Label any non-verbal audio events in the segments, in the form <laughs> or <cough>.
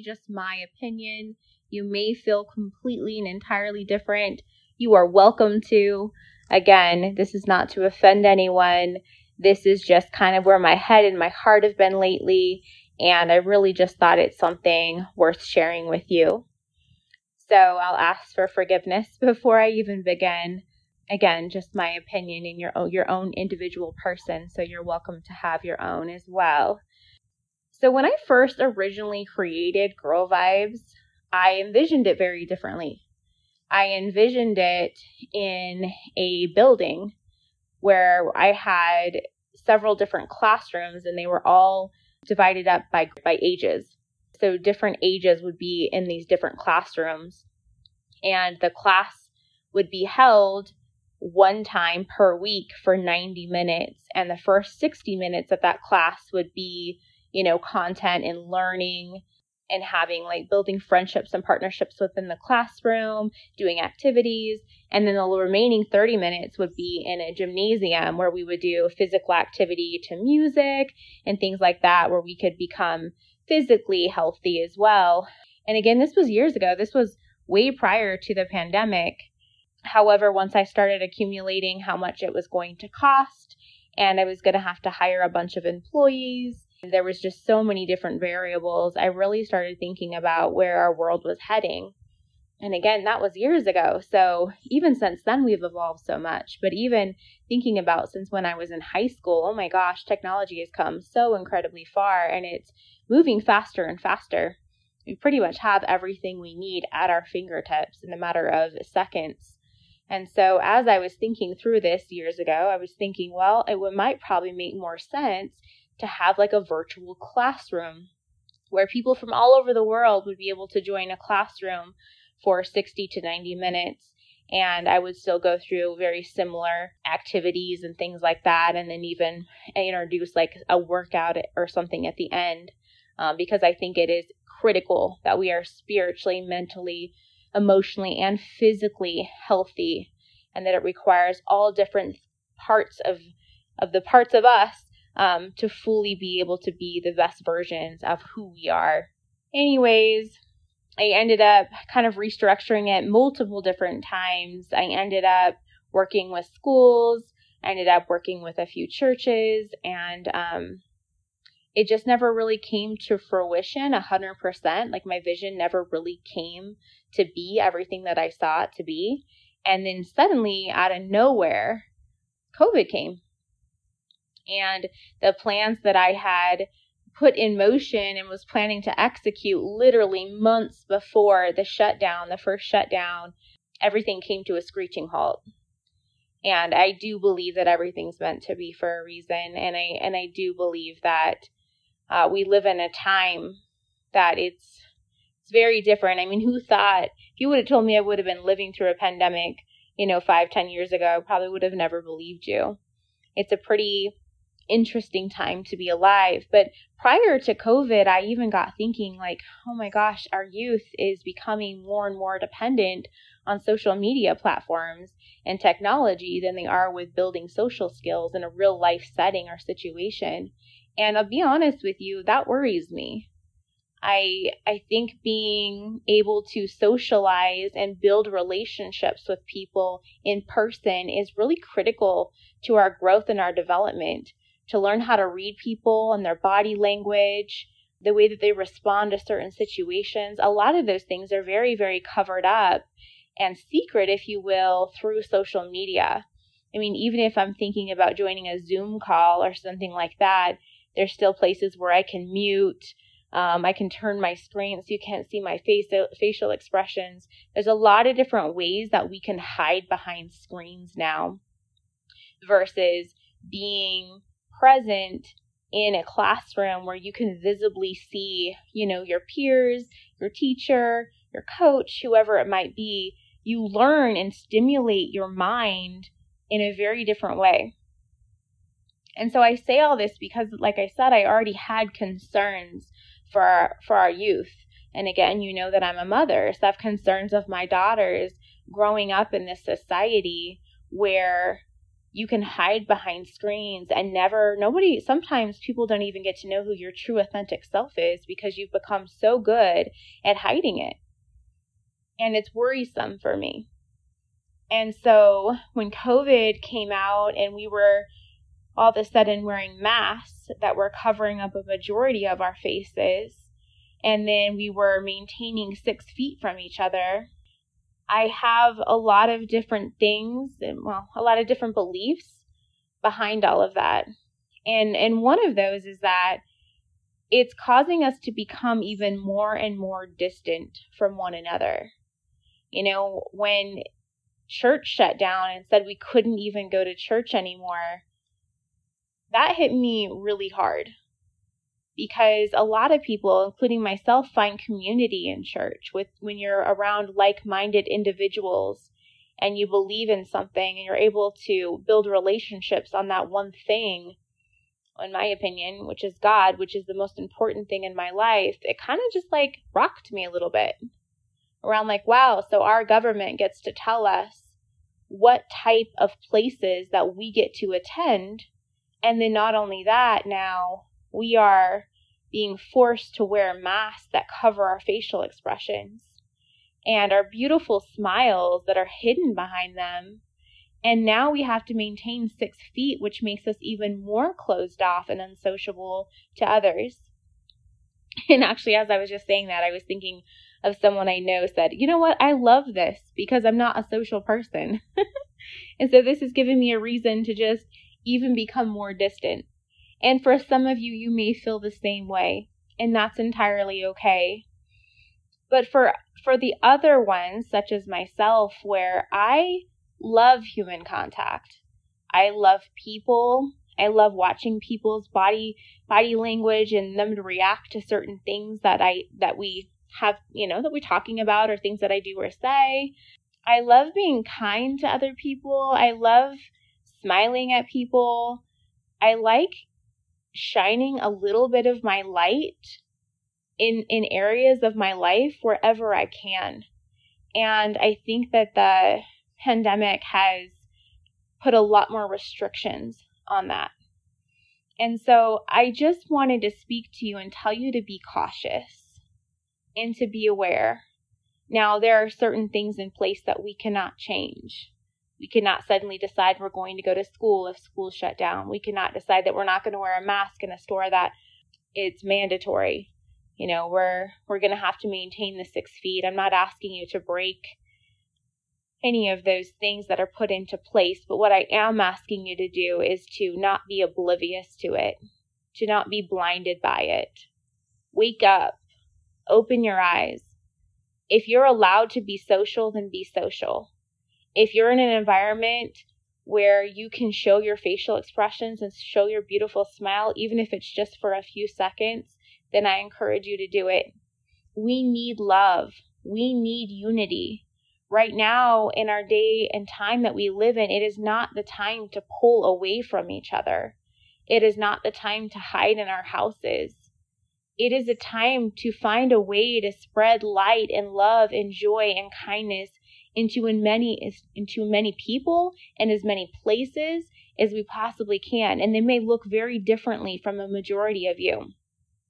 just my opinion. You may feel completely and entirely different. You are welcome to. Again, this is not to offend anyone. This is just kind of where my head and my heart have been lately. And I really just thought it's something worth sharing with you. So I'll ask for forgiveness <laughs> before I even begin. Again, just my opinion in your own, your own individual person, so you're welcome to have your own as well. So when I first originally created Girl Vibes, I envisioned it very differently. I envisioned it in a building where I had several different classrooms and they were all divided up by by ages so different ages would be in these different classrooms. And the class would be held one time per week for 90 minutes. And the first 60 minutes of that class would be, you know, content and learning and having like building friendships and partnerships within the classroom, doing activities. And then the remaining 30 minutes would be in a gymnasium where we would do physical activity to music and things like that, where we could become physically healthy as well. And again, this was years ago. This was way prior to the pandemic. However, once I started accumulating how much it was going to cost, and I was going to have to hire a bunch of employees, there was just so many different variables. I really started thinking about where our world was heading. And again, that was years ago. So even since then, we've evolved so much. But even thinking about since when I was in high school, oh my gosh, technology has come so incredibly far and it's moving faster and faster. We pretty much have everything we need at our fingertips in a matter of seconds. And so, as I was thinking through this years ago, I was thinking, well, it might probably make more sense to have like a virtual classroom where people from all over the world would be able to join a classroom for 60 to 90 minutes. And I would still go through very similar activities and things like that, and then even introduce like a workout or something at the end um, because I think it is critical that we are spiritually, mentally, emotionally, and physically healthy, and that it requires all different parts of of the parts of us um, to fully be able to be the best versions of who we are. Anyways, I ended up kind of restructuring it multiple different times. I ended up working with schools. Ended up working with a few churches, and um, it just never really came to fruition 100%. Like my vision never really came to be everything that I saw it to be. And then suddenly, out of nowhere, COVID came. And the plans that I had put in motion and was planning to execute literally months before the shutdown, the first shutdown, everything came to a screeching halt. And I do believe that everything's meant to be for a reason. And I, and I do believe that uh, we live in a time that it's it's very different. I mean, who thought? If you would have told me I would have been living through a pandemic, you know, five, ten years ago, I probably would have never believed you. It's a pretty interesting time to be alive. But prior to COVID, I even got thinking, like, oh my gosh, our youth is becoming more and more dependent on social media platforms and technology than they are with building social skills in a real life setting or situation. And I'll be honest with you, that worries me. I I think being able to socialize and build relationships with people in person is really critical to our growth and our development. To learn how to read people and their body language, the way that they respond to certain situations, a lot of those things are very very covered up and secret if you will through social media. I mean, even if I'm thinking about joining a Zoom call or something like that, there's still places where I can mute. Um, I can turn my screen so you can't see my face, facial expressions. There's a lot of different ways that we can hide behind screens now versus being present in a classroom where you can visibly see, you know, your peers, your teacher, your coach, whoever it might be. You learn and stimulate your mind in a very different way. And so I say all this because, like I said, I already had concerns for our, for our youth. And again, you know that I'm a mother, so I have concerns of my daughters growing up in this society where you can hide behind screens and never nobody sometimes people don't even get to know who your true authentic self is because you've become so good at hiding it. And it's worrisome for me. And so when covid came out and we were all of a sudden wearing masks that were covering up a majority of our faces and then we were maintaining six feet from each other I have a lot of different things and well, a lot of different beliefs behind all of that. And and one of those is that it's causing us to become even more and more distant from one another. You know, when church shut down and said we couldn't even go to church anymore, that hit me really hard because a lot of people, including myself, find community in church with when you're around like-minded individuals and you believe in something and you're able to build relationships on that one thing in my opinion, which is God, which is the most important thing in my life, it kind of just like rocked me a little bit around like, wow, so our government gets to tell us what type of places that we get to attend. And then not only that, now we are being forced to wear masks that cover our facial expressions and our beautiful smiles that are hidden behind them. And now we have to maintain six feet, which makes us even more closed off and unsociable to others. <laughs> And actually, as I was just saying that, I was thinking of someone I know said, You know what? I love this because I'm not a social person. <laughs> and so this has given me a reason to just even become more distant and for some of you, you may feel the same way, and that's entirely okay. But for for the other ones, such as myself, where I love human contact, I love people, I love watching people's body body language and them to react to certain things that I that we have, you know, that we're talking about or things that I do or say. I love being kind to other people. I love smiling at people. I like shining a little bit of my light in in areas of my life wherever I can. And I think that the pandemic has put a lot more restrictions on that. And so I just wanted to speak to you and tell you to be cautious and to be aware. Now, there are certain things in place that we cannot change. We cannot suddenly decide we're going to go to school if school's shut down. We cannot decide that we're not going to wear a mask in a store that it's mandatory. You know, we're we're going to have to maintain the 6 feet. I'm not asking you to break any of those things that are put into place, but what I am asking you to do is to not be oblivious to it, to not be blinded by it. Wake up. Open your eyes. If you're allowed to be social, then be social if you're in an environment where you can show your facial expressions and show your beautiful smile, even if it's just for a few seconds, then I encourage you to do it. We need love. We need unity. Right now, in our day and time that we live in, it is not the time to pull away from each other. It is not the time to hide in our houses. It is a time to find a way to spread light and love and joy and kindness into in many into many people and as many places as we possibly can. And they may look very differently from a majority of you.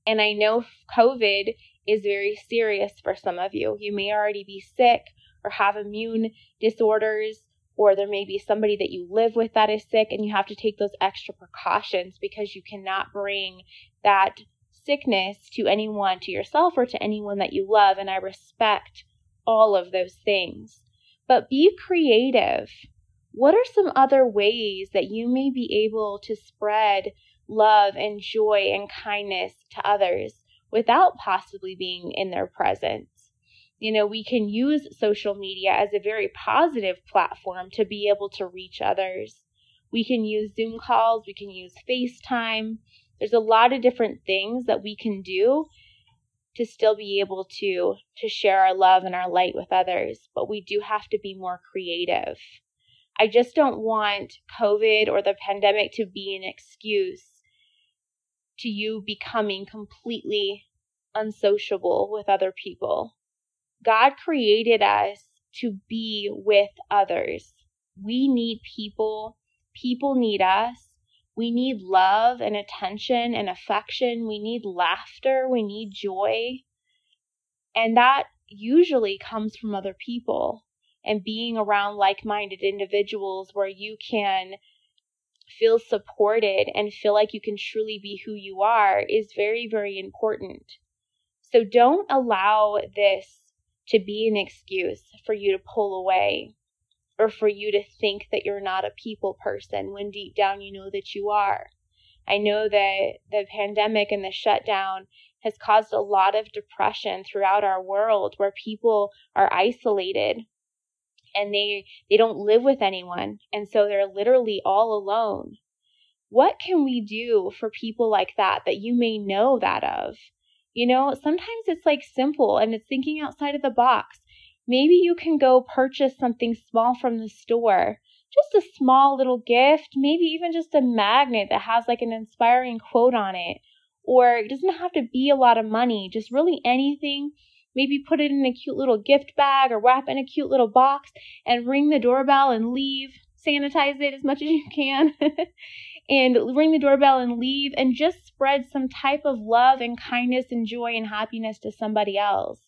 And i know covid is very serious for some of you. You may already be sick or have immune disorders or there may be somebody that you live with that is sick and you have to take those extra precautions because you cannot bring that sickness to anyone to yourself or to anyone that you love. And i respect all of those things but be creative. What are some other ways that you may be able to spread love and joy and kindness to others without possibly being in their presence? You know, we can use social media as a very positive platform to be able to reach others. We can use Zoom calls, we can use FaceTime. There's a lot of different things that we can do to still be able to to share our love and our light with others but we do have to be more creative. I just don't want covid or the pandemic to be an excuse to you becoming completely unsociable with other people. God created us to be with others. We need people. People need us. We need love and attention and affection. We need laughter. We need joy. And that usually comes from other people and being around like minded individuals where you can feel supported and feel like you can truly be who you are is very, very important. So don't allow this to be an excuse for you to pull away or for you to think that you're not a people person when deep down you know that you are. I know that the pandemic and the shutdown has caused a lot of depression throughout our world where people are isolated and they they don't live with anyone and so they're literally all alone. What can we do for people like that that you may know that of? You know, sometimes it's like simple and it's thinking outside of the box. Maybe you can go purchase something small from the store. Just a small little gift, maybe even just a magnet that has like an inspiring quote on it. Or it doesn't have to be a lot of money, just really anything. Maybe put it in a cute little gift bag or wrap in a cute little box and ring the doorbell and leave. Sanitize it as much as you can. <laughs> and ring the doorbell and leave and just spread some type of love and kindness and joy and happiness to somebody else.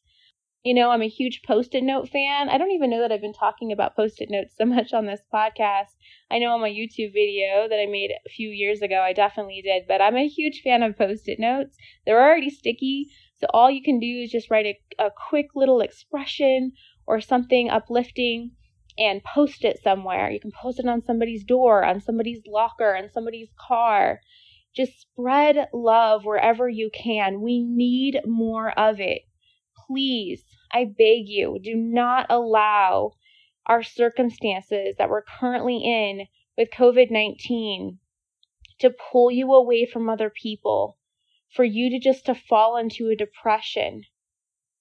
You know, I'm a huge post it note fan. I don't even know that I've been talking about post it notes so <laughs> much on this podcast. I know on my YouTube video that I made a few years ago, I definitely did, but I'm a huge fan of post it notes. They're already sticky, so all you can do is just write a, a quick little expression or something uplifting and post it somewhere. You can post it on somebody's door, on somebody's locker, on somebody's car. Just spread love wherever you can. We need more of it. Please I beg you, do not allow our circumstances that we're currently in with COVID 19 to pull you away from other people, for you to just to fall into a depression.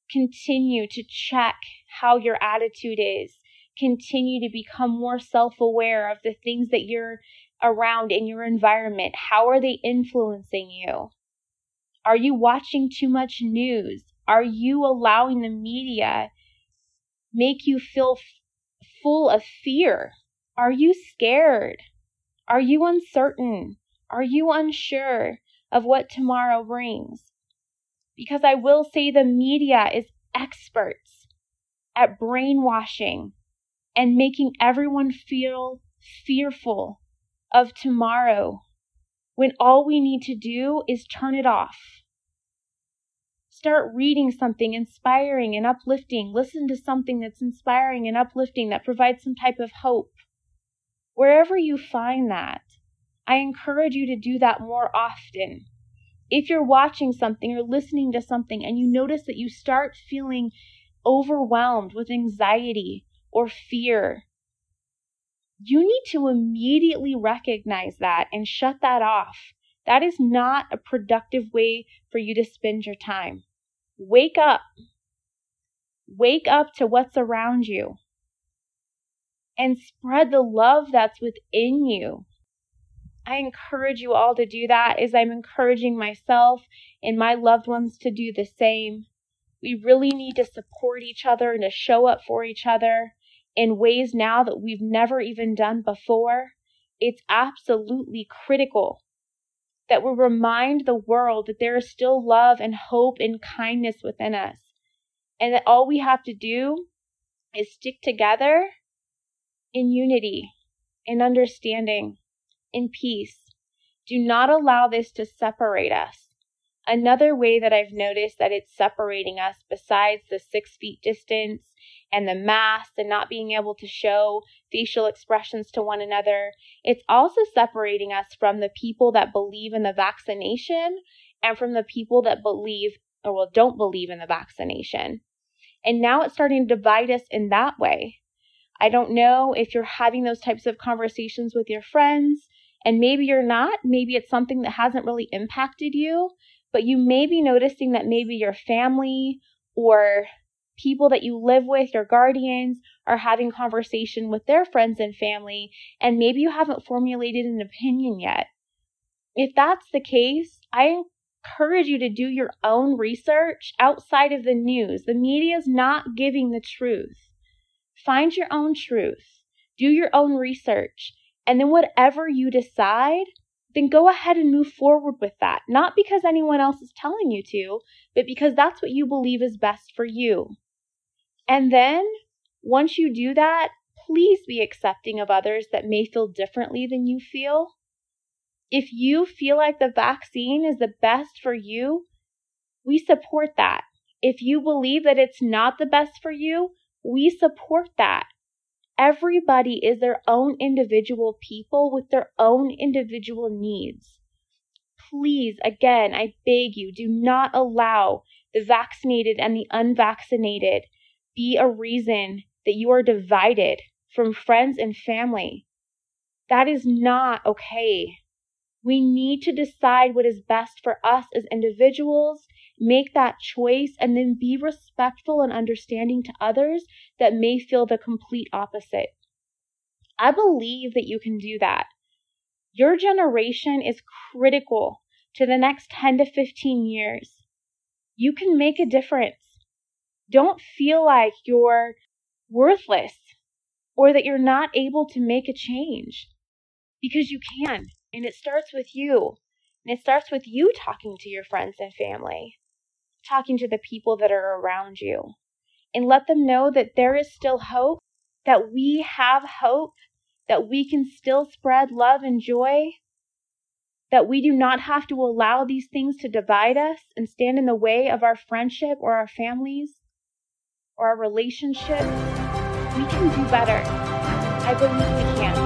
Continue to check how your attitude is. Continue to become more self aware of the things that you're around in your environment. How are they influencing you? Are you watching too much news? Are you allowing the media make you feel f- full of fear? Are you scared? Are you uncertain? Are you unsure of what tomorrow brings? Because I will say the media is experts at brainwashing and making everyone feel fearful of tomorrow when all we need to do is turn it off start reading something inspiring and uplifting. Listen to something that's inspiring and uplifting that provides some type of hope. Wherever you find that, I encourage you to do that more often. If you're watching something or listening to something and you notice that you start feeling overwhelmed with anxiety or fear, you need to immediately recognize that and shut that off. That is not a productive way for you to spend your time. Wake up. Wake up to what's around you and spread the love that's within you. I encourage you all to do that as I'm encouraging myself and my loved ones to do the same. We really need to support each other and to show up for each other in ways now that we've never even done before. It's absolutely critical that will remind the world that there is still love and hope and kindness within us. And that all we have to do is stick together in unity, in understanding, in peace. Do not allow this to separate us. Another way that I've noticed that it's separating us, besides the six feet distance and the mask and not being able to show facial expressions to one another, it's also separating us from the people that believe in the vaccination and from the people that believe or well don't believe in the vaccination. And now it's starting to divide us in that way. I don't know if you're having those types of conversations with your friends, and maybe you're not. Maybe it's something that hasn't really impacted you, but you may be noticing that maybe your family or people that you live with, your guardians, are having conversation with their friends and family, and maybe you haven't formulated an opinion yet. If that's the case, I encourage you to do your own research outside of the news. The media is not giving the truth. Find your own truth. Do your own research And then whatever you decide, then go ahead and move forward with that. Not because anyone else is telling you to, but because that's what you believe is best for you. And then once you do that, please be accepting of others that may feel differently than you feel. If you feel like the vaccine is the best for you, we support that. If you believe that it's not the best for you, we support that. Everybody is their own individual people with their own individual needs. Please, again, I beg you, do not allow the vaccinated and the unvaccinated be a reason that you are divided from friends and family. That is not okay. We need to decide what is best for us as individuals, make that choice, and then be respectful and understanding to others that may feel the complete opposite. I believe that you can do that. Your generation is critical to the next 10 to 15 years. You can make a difference. Don't feel like you're worthless or that you're not able to make a change because you can. And it starts with you. And it starts with you talking to your friends and family, talking to the people that are around you, and let them know that there is still hope, that we have hope, that we can still spread love and joy, that we do not have to allow these things to divide us and stand in the way of our friendship or our families or our relationships. We can do better. I believe we can.